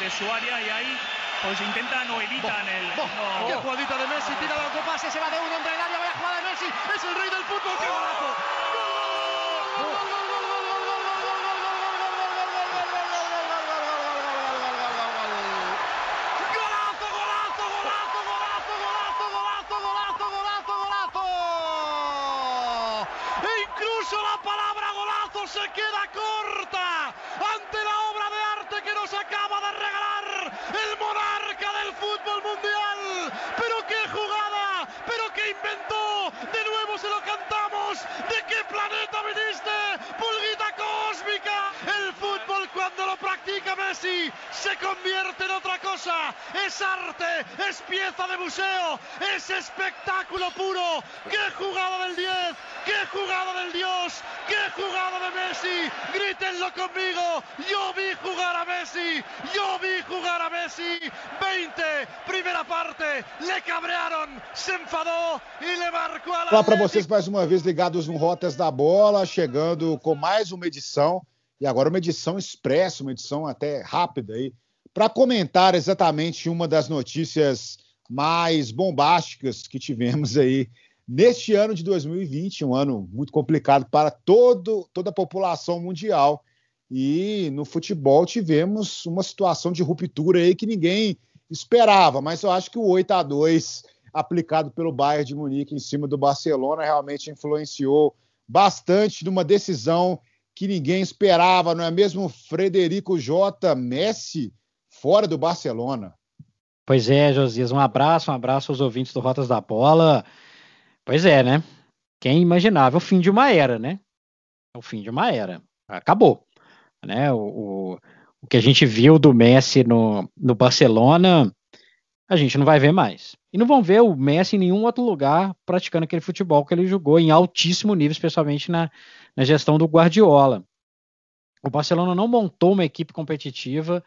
de su área y ahí pues intentan o evitan el. No. Qué jugadita de Messi, tira de otro pase, se va de uno entre el área, vaya jugada de Messi, es el rey del fútbol, qué golazo. Incluso la palabra golazo se queda corta ante la obra de arte que nos acaba de regalar el monarca del fútbol mundial. Pero qué jugada, pero qué inventó. De nuevo se lo cantamos. ¿De qué planeta viniste? Pulguita cósmica. El fútbol cuando lo practica Messi se convierte en otra cosa. Es arte, es pieza de museo, es espectáculo puro. ¡Qué jugada del 10! ¡Qué jugada del Dios! ¡Qué jugada de Messi! Grítenlo conmigo. Yo vi jugar a Messi. Yo vi jugar a Messi. 20, primera parte. Le cabrearon, se enfadou e le marcou a Olá para vocês mais uma vez ligados no Rotas da Bola, chegando com mais uma edição e agora uma edição expressa, uma edição até rápida aí, para comentar exatamente uma das notícias mais bombásticas que tivemos aí neste ano de 2020, um ano muito complicado para todo, toda a população mundial. E no futebol tivemos uma situação de ruptura aí que ninguém esperava, mas eu acho que o 8 a 2 aplicado pelo Bayern de Munique em cima do Barcelona realmente influenciou bastante numa decisão que ninguém esperava, não é mesmo? Frederico J. Messi fora do Barcelona. Pois é, Josias, um abraço, um abraço aos ouvintes do Rotas da Bola. Pois é, né? Quem imaginava o fim de uma era, né? O fim de uma era. Acabou. Né? O, o, o que a gente viu do Messi no, no Barcelona, a gente não vai ver mais. E não vão ver o Messi em nenhum outro lugar praticando aquele futebol que ele jogou em altíssimo nível, especialmente na, na gestão do Guardiola. O Barcelona não montou uma equipe competitiva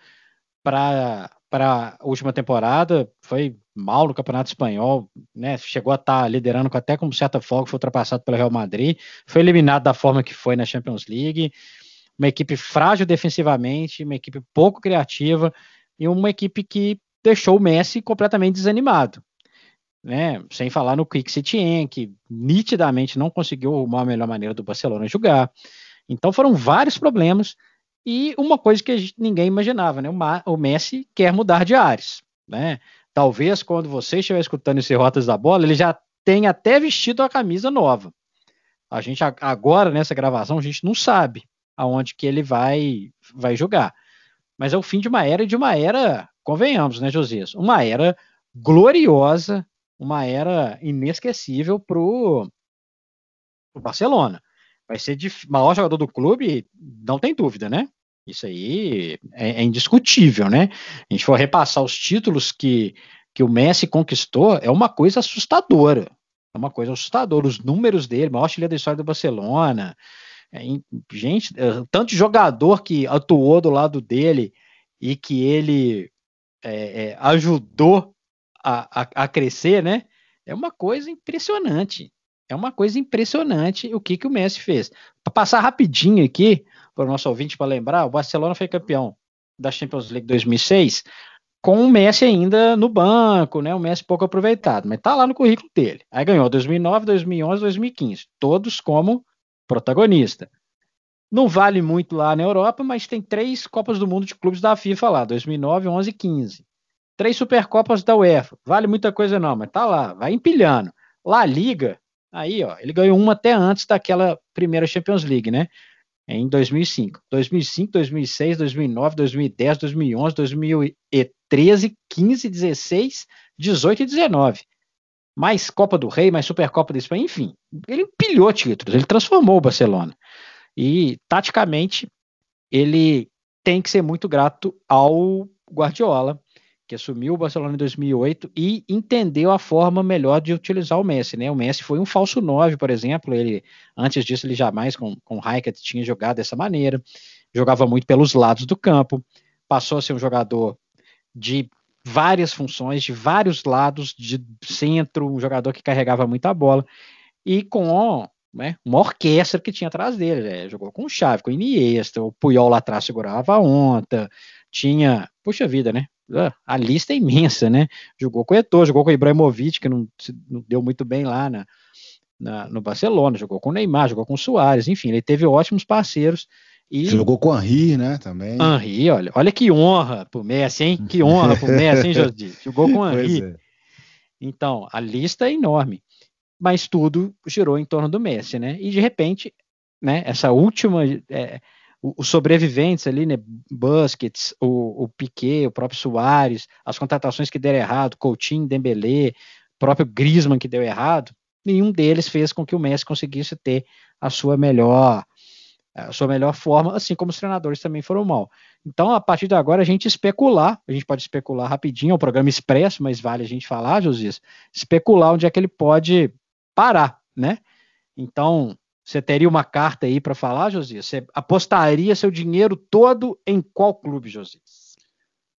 para a última temporada, foi mal no Campeonato Espanhol, né? Chegou a estar tá liderando com, até com certa folga, foi ultrapassado pelo Real Madrid, foi eliminado da forma que foi na Champions League. Uma equipe frágil defensivamente, uma equipe pouco criativa e uma equipe que deixou o Messi completamente desanimado. Né? Sem falar no Quick Setien, que nitidamente não conseguiu arrumar a melhor maneira do Barcelona jogar. Então foram vários problemas e uma coisa que gente, ninguém imaginava, né? O, o, Messi quer mudar de ares, né? Talvez quando você estiver escutando esse Rotas da Bola, ele já tenha até vestido a camisa nova. A gente agora nessa gravação a gente não sabe aonde que ele vai vai jogar. Mas é o fim de uma era e de uma era, convenhamos, né, Josias? Uma era gloriosa, uma era inesquecível pro, pro Barcelona vai ser de maior jogador do clube, não tem dúvida, né? Isso aí é, é, indiscutível, né? A gente for repassar os títulos que, que o Messi conquistou, é uma coisa assustadora. É uma coisa assustadora. Os números dele, maior artilheiro da história do Barcelona. É, gente, é, tanto jogador que atuou do lado dele e que ele é, é ajudou a, a, crescer, né? É uma coisa impressionante. É uma coisa impressionante o que, que o Messi fez. Para passar rapidinho aqui, para o nosso ouvinte para lembrar, o Barcelona foi campeão da Champions League 2006 com o Messi ainda no banco, né? O Messi pouco aproveitado, mas tá lá no currículo dele. Aí ganhou 2009, 2011, 2015, todos como protagonista. Não vale muito lá na Europa, mas tem três Copas do Mundo de clubes da FIFA lá, 2009, 11 e 15. Três Supercopas da UEFA. Vale muita coisa não, mas tá lá, vai empilhando. La Liga, Aí, ó, ele ganhou uma até antes daquela primeira Champions League, né? Em 2005. 2005, 2006, 2009, 2010, 2011, 2013, 15, 16, 18 e 19. Mais Copa do Rei, mais Supercopa da Espanha, enfim. Ele empilhou títulos, ele transformou o Barcelona. E, taticamente, ele tem que ser muito grato ao Guardiola, que assumiu o Barcelona em 2008 e entendeu a forma melhor de utilizar o Messi, né? O Messi foi um falso 9, por exemplo, ele antes disso ele jamais com com Raikkonen tinha jogado dessa maneira, jogava muito pelos lados do campo, passou a ser um jogador de várias funções, de vários lados, de centro, um jogador que carregava muita bola e com né, uma orquestra que tinha atrás dele. Né? Jogou com o Xavi, com o Iniesta, o Puyol lá atrás segurava a onda, tinha, puxa vida, né? Ah, a lista é imensa, né? Jogou com o Eto'o, jogou com o Ibrahimovic, que não, não deu muito bem lá na, na, no Barcelona, jogou com o Neymar, jogou com o Soares, enfim, ele teve ótimos parceiros. E... Jogou com o Henri, né, também. Henri, olha, olha que honra pro Messi, hein? Que honra pro Messi, hein, Jordi? Jogou com o Henri. É. Então, a lista é enorme. Mas tudo girou em torno do Messi, né? E de repente, né, essa última... É, os sobreviventes ali, né, Busquets, o, o Piquet, o próprio Soares, as contratações que deram errado, Coutinho, Dembélé, próprio Griezmann que deu errado, nenhum deles fez com que o Messi conseguisse ter a sua melhor a sua melhor forma, assim como os treinadores também foram mal. Então, a partir de agora, a gente especular, a gente pode especular rapidinho, é um programa expresso, mas vale a gente falar, Josias, especular onde é que ele pode parar, né? Então, você teria uma carta aí para falar, Josias? Você apostaria seu dinheiro todo em qual clube, Josias?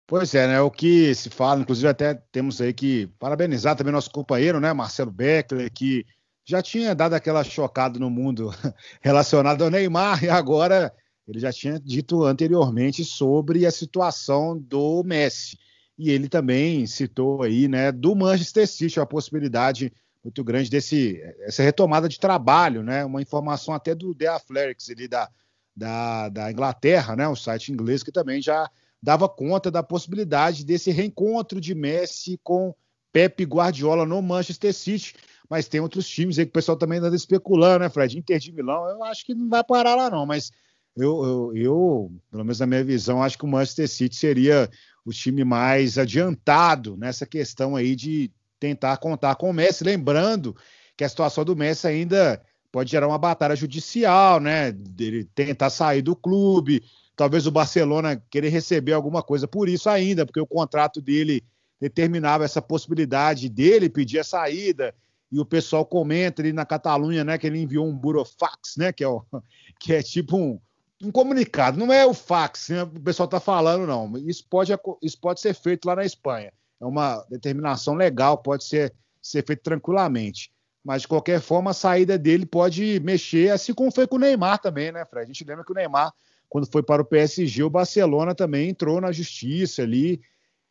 Pois é, né? O que se fala, inclusive até temos aí que parabenizar também nosso companheiro, né, Marcelo Beckler, que já tinha dado aquela chocada no mundo relacionado ao Neymar e agora ele já tinha dito anteriormente sobre a situação do Messi. E ele também citou aí, né, do Manchester City a possibilidade muito grande desse essa retomada de trabalho, né? Uma informação até do The Athletics ali da, da, da Inglaterra, né? O site inglês que também já dava conta da possibilidade desse reencontro de Messi com Pepe Guardiola no Manchester City. Mas tem outros times aí que o pessoal também anda especulando, né, Fred? Inter de Milão, eu acho que não vai parar lá, não. Mas eu, eu, eu, pelo menos na minha visão, acho que o Manchester City seria o time mais adiantado nessa questão aí de tentar contar com o Messi, lembrando que a situação do Messi ainda pode gerar uma batalha judicial, né? Dele tentar sair do clube, talvez o Barcelona querer receber alguma coisa por isso ainda, porque o contrato dele determinava essa possibilidade dele pedir a saída. E o pessoal comenta ali na Catalunha, né, que ele enviou um burofax, né, que é, o, que é tipo um, um comunicado. Não é o fax, né, o pessoal está falando, não. Isso pode, isso pode ser feito lá na Espanha é uma determinação legal, pode ser, ser feito tranquilamente. Mas, de qualquer forma, a saída dele pode mexer, assim como foi com o Neymar também, né, Fred? A gente lembra que o Neymar, quando foi para o PSG, o Barcelona também entrou na justiça ali.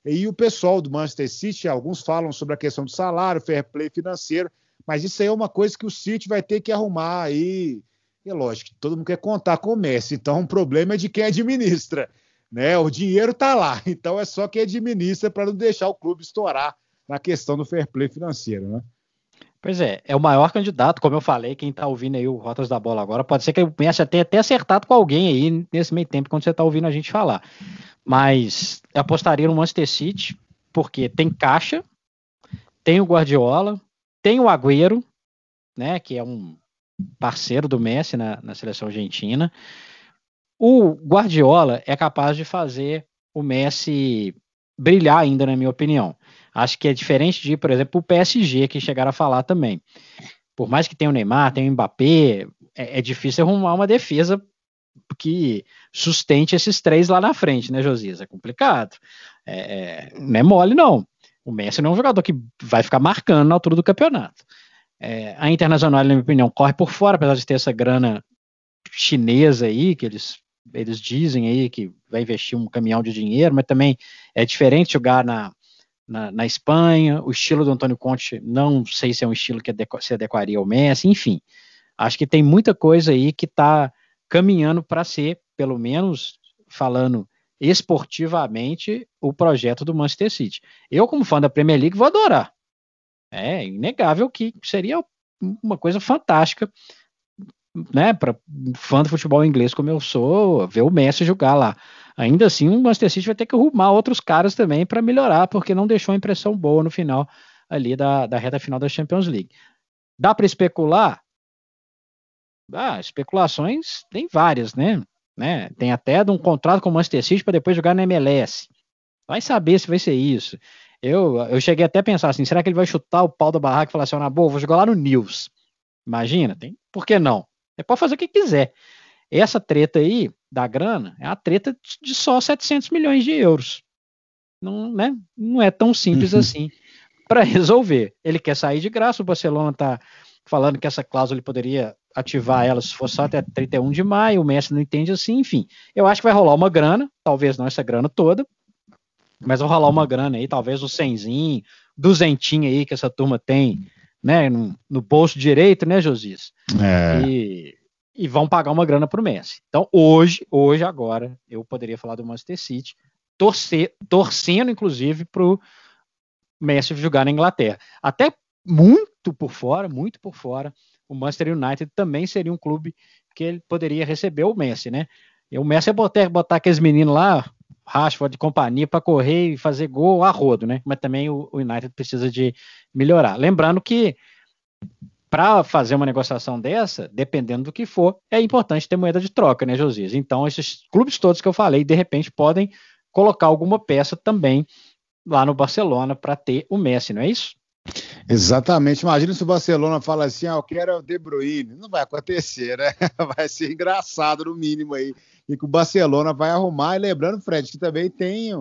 E o pessoal do Manchester City, alguns falam sobre a questão do salário, fair play financeiro, mas isso aí é uma coisa que o City vai ter que arrumar aí. E é lógico, todo mundo quer contar com o Messi, então o problema é de quem administra né? O dinheiro está lá, então é só quem administra para não deixar o clube estourar na questão do fair play financeiro, né? Pois é, é o maior candidato, como eu falei, quem está ouvindo aí o Rotas da Bola agora, pode ser que o Messi tenha até acertado com alguém aí nesse meio tempo, quando você está ouvindo a gente falar. Mas apostaria no Manchester City, porque tem caixa, tem o Guardiola, tem o Agüero, né, que é um parceiro do Messi na, na seleção argentina, o Guardiola é capaz de fazer o Messi brilhar ainda, na minha opinião. Acho que é diferente de, por exemplo, o PSG, que chegaram a falar também. Por mais que tenha o Neymar, tenha o Mbappé, é, é difícil arrumar uma defesa que sustente esses três lá na frente, né, Josias? É complicado. É, é, não é mole, não. O Messi não é um jogador que vai ficar marcando na altura do campeonato. É, a Internacional, na minha opinião, corre por fora, apesar de ter essa grana chinesa aí, que eles eles dizem aí que vai investir um caminhão de dinheiro, mas também é diferente jogar na, na, na Espanha. O estilo do Antônio Conte, não sei se é um estilo que se adequaria ao Messi, enfim. Acho que tem muita coisa aí que está caminhando para ser, pelo menos falando esportivamente, o projeto do Manchester City. Eu, como fã da Premier League, vou adorar. É inegável que seria uma coisa fantástica né, para fã do futebol inglês como eu sou, ver o Messi jogar lá. Ainda assim, o Manchester City vai ter que arrumar outros caras também para melhorar, porque não deixou impressão boa no final ali da, da reta final da Champions League. Dá para especular? Ah, especulações tem várias, né? né? Tem até de um contrato com o Manchester City para depois jogar na MLS. Vai saber se vai ser isso. Eu, eu cheguei até a pensar assim, será que ele vai chutar o pau da barraca e falar assim, ah, boa, vou jogar lá no News. Imagina, tem, por que não? Você pode fazer o que quiser. Essa treta aí da grana é a treta de só 700 milhões de euros. Não, né? não é tão simples assim para resolver. Ele quer sair de graça, o Barcelona está falando que essa cláusula ele poderia ativar ela se for só até 31 de maio, o Messi não entende assim, enfim. Eu acho que vai rolar uma grana, talvez não essa grana toda, mas vai rolar uma grana aí, talvez o cenzinho, duzentinho aí que essa turma tem, né, no, no bolso direito, né, Josias? É. E, e vão pagar uma grana pro Messi. Então, hoje, hoje agora, eu poderia falar do Manchester City, torcer, torcendo inclusive pro Messi jogar na Inglaterra. Até muito por fora, muito por fora, o Manchester United também seria um clube que ele poderia receber o Messi, né? E o Messi é botar, botar aqueles meninos lá, Rashford de companhia, para correr e fazer gol a rodo, né? Mas também o, o United precisa de melhorar. Lembrando que para fazer uma negociação dessa, dependendo do que for, é importante ter moeda de troca, né, Josias? Então, esses clubes todos que eu falei, de repente, podem colocar alguma peça também lá no Barcelona para ter o Messi, não é isso? Exatamente. Imagina se o Barcelona fala assim: ah, eu quero o De Bruyne. Não vai acontecer, né? Vai ser engraçado, no mínimo, aí. E que o Barcelona vai arrumar. E lembrando, Fred, que também tem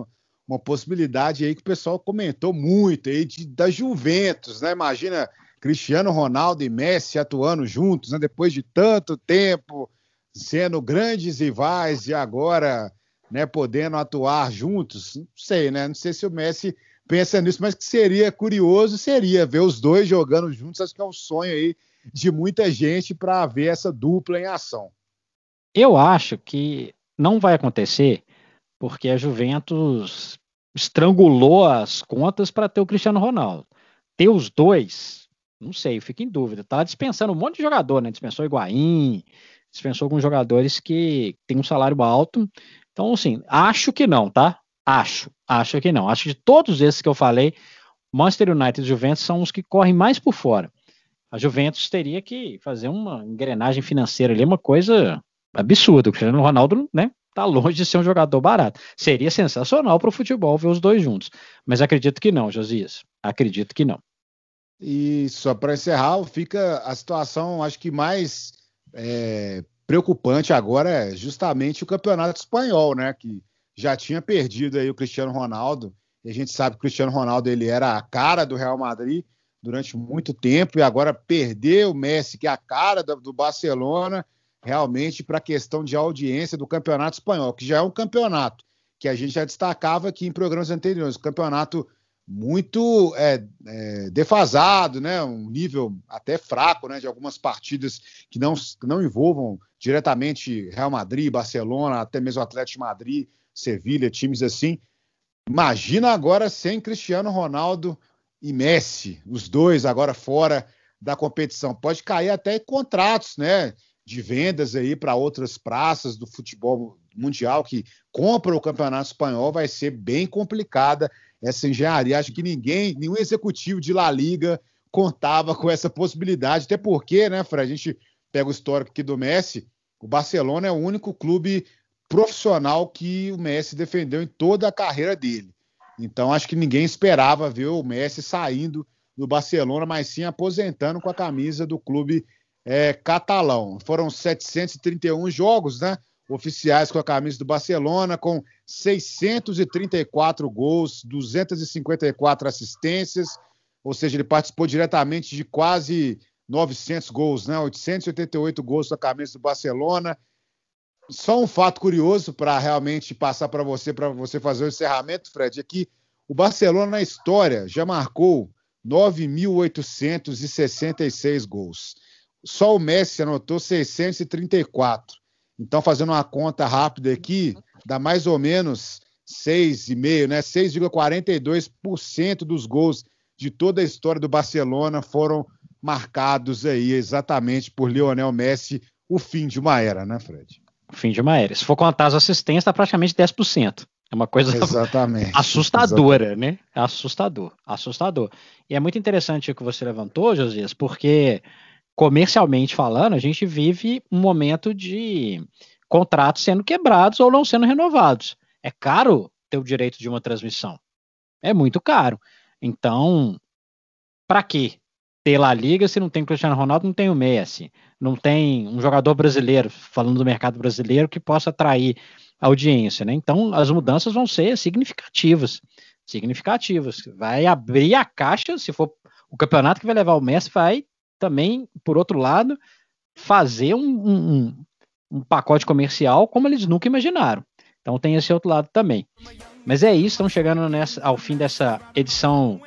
uma possibilidade aí que o pessoal comentou muito aí de, da Juventus, né? Imagina Cristiano Ronaldo e Messi atuando juntos, né? Depois de tanto tempo, sendo grandes rivais e agora, né, podendo atuar juntos. Não sei, né? Não sei se o Messi pensa nisso, mas que seria curioso, seria ver os dois jogando juntos. Acho que é um sonho aí de muita gente para ver essa dupla em ação. Eu acho que não vai acontecer porque a Juventus estrangulou as contas para ter o Cristiano Ronaldo. Ter os dois, não sei, eu fico em dúvida. Tá dispensando um monte de jogador, né? Dispensou Higuaín, dispensou alguns jogadores que têm um salário alto. Então, assim, acho que não, tá? Acho, acho que não. Acho que de todos esses que eu falei, Manchester United e Juventus são os que correm mais por fora. A Juventus teria que fazer uma engrenagem financeira ali, uma coisa absurda. O Cristiano Ronaldo, né, tá longe de ser um jogador barato. Seria sensacional para o futebol ver os dois juntos. Mas acredito que não, Josias. Acredito que não. E só para encerrar, fica a situação, acho que mais é, preocupante agora é justamente o campeonato espanhol, né? Que já tinha perdido aí o Cristiano Ronaldo, e a gente sabe que o Cristiano Ronaldo ele era a cara do Real Madrid durante muito tempo, e agora perdeu o Messi, que é a cara do Barcelona, realmente para a questão de audiência do Campeonato Espanhol, que já é um campeonato que a gente já destacava aqui em programas anteriores, um campeonato muito é, é, defasado, né? um nível até fraco né? de algumas partidas que não, que não envolvam diretamente Real Madrid, Barcelona, até mesmo Atlético de Madrid, Sevilha, times assim. Imagina agora sem Cristiano Ronaldo e Messi, os dois agora fora da competição. Pode cair até contratos, né? De vendas aí para outras praças do futebol mundial que compram o campeonato espanhol. Vai ser bem complicada essa engenharia. Acho que ninguém, nenhum executivo de La Liga contava com essa possibilidade. Até porque, né, Fred? A gente pega o histórico aqui do Messi. O Barcelona é o único clube profissional que o Messi defendeu em toda a carreira dele. Então acho que ninguém esperava ver o Messi saindo do Barcelona, mas sim aposentando com a camisa do clube é, catalão. Foram 731 jogos, né? Oficiais com a camisa do Barcelona, com 634 gols, 254 assistências, ou seja, ele participou diretamente de quase 900 gols, né? 888 gols com a camisa do Barcelona, só um fato curioso para realmente passar para você, para você fazer o encerramento, Fred, é que o Barcelona na história já marcou 9.866 gols. Só o Messi anotou 634. Então, fazendo uma conta rápida aqui, dá mais ou menos 6,5, né? 6,42% dos gols de toda a história do Barcelona foram marcados aí exatamente por Lionel Messi, o fim de uma era, né, Fred? fim de uma era. Se for contar as assistências, está praticamente 10%. É uma coisa Exatamente. assustadora, Exatamente. né? Assustador, assustador. E é muito interessante o que você levantou, Josias, porque comercialmente falando, a gente vive um momento de contratos sendo quebrados ou não sendo renovados. É caro ter o direito de uma transmissão. É muito caro. Então, para quê? ter La Liga se não tem Cristiano Ronaldo, não tem o Messi, não tem um jogador brasileiro, falando do mercado brasileiro, que possa atrair audiência, né? Então as mudanças vão ser significativas, significativas. Vai abrir a caixa, se for o campeonato que vai levar o Messi, vai também, por outro lado, fazer um, um, um pacote comercial como eles nunca imaginaram. Então tem esse outro lado também. Mas é isso, estamos chegando nessa, ao fim dessa edição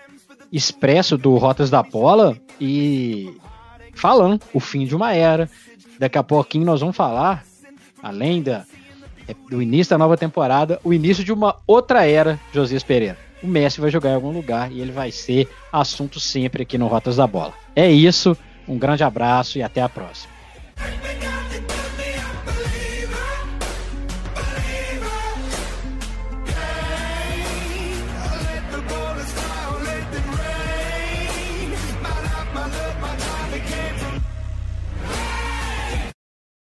expresso do Rotas da Pola e falando o fim de uma era. Daqui a pouquinho nós vamos falar, além da, do início da nova temporada, o início de uma outra era, Josias Pereira. O Messi vai jogar em algum lugar e ele vai ser assunto sempre aqui no Rotas da Bola. É isso, um grande abraço e até a próxima.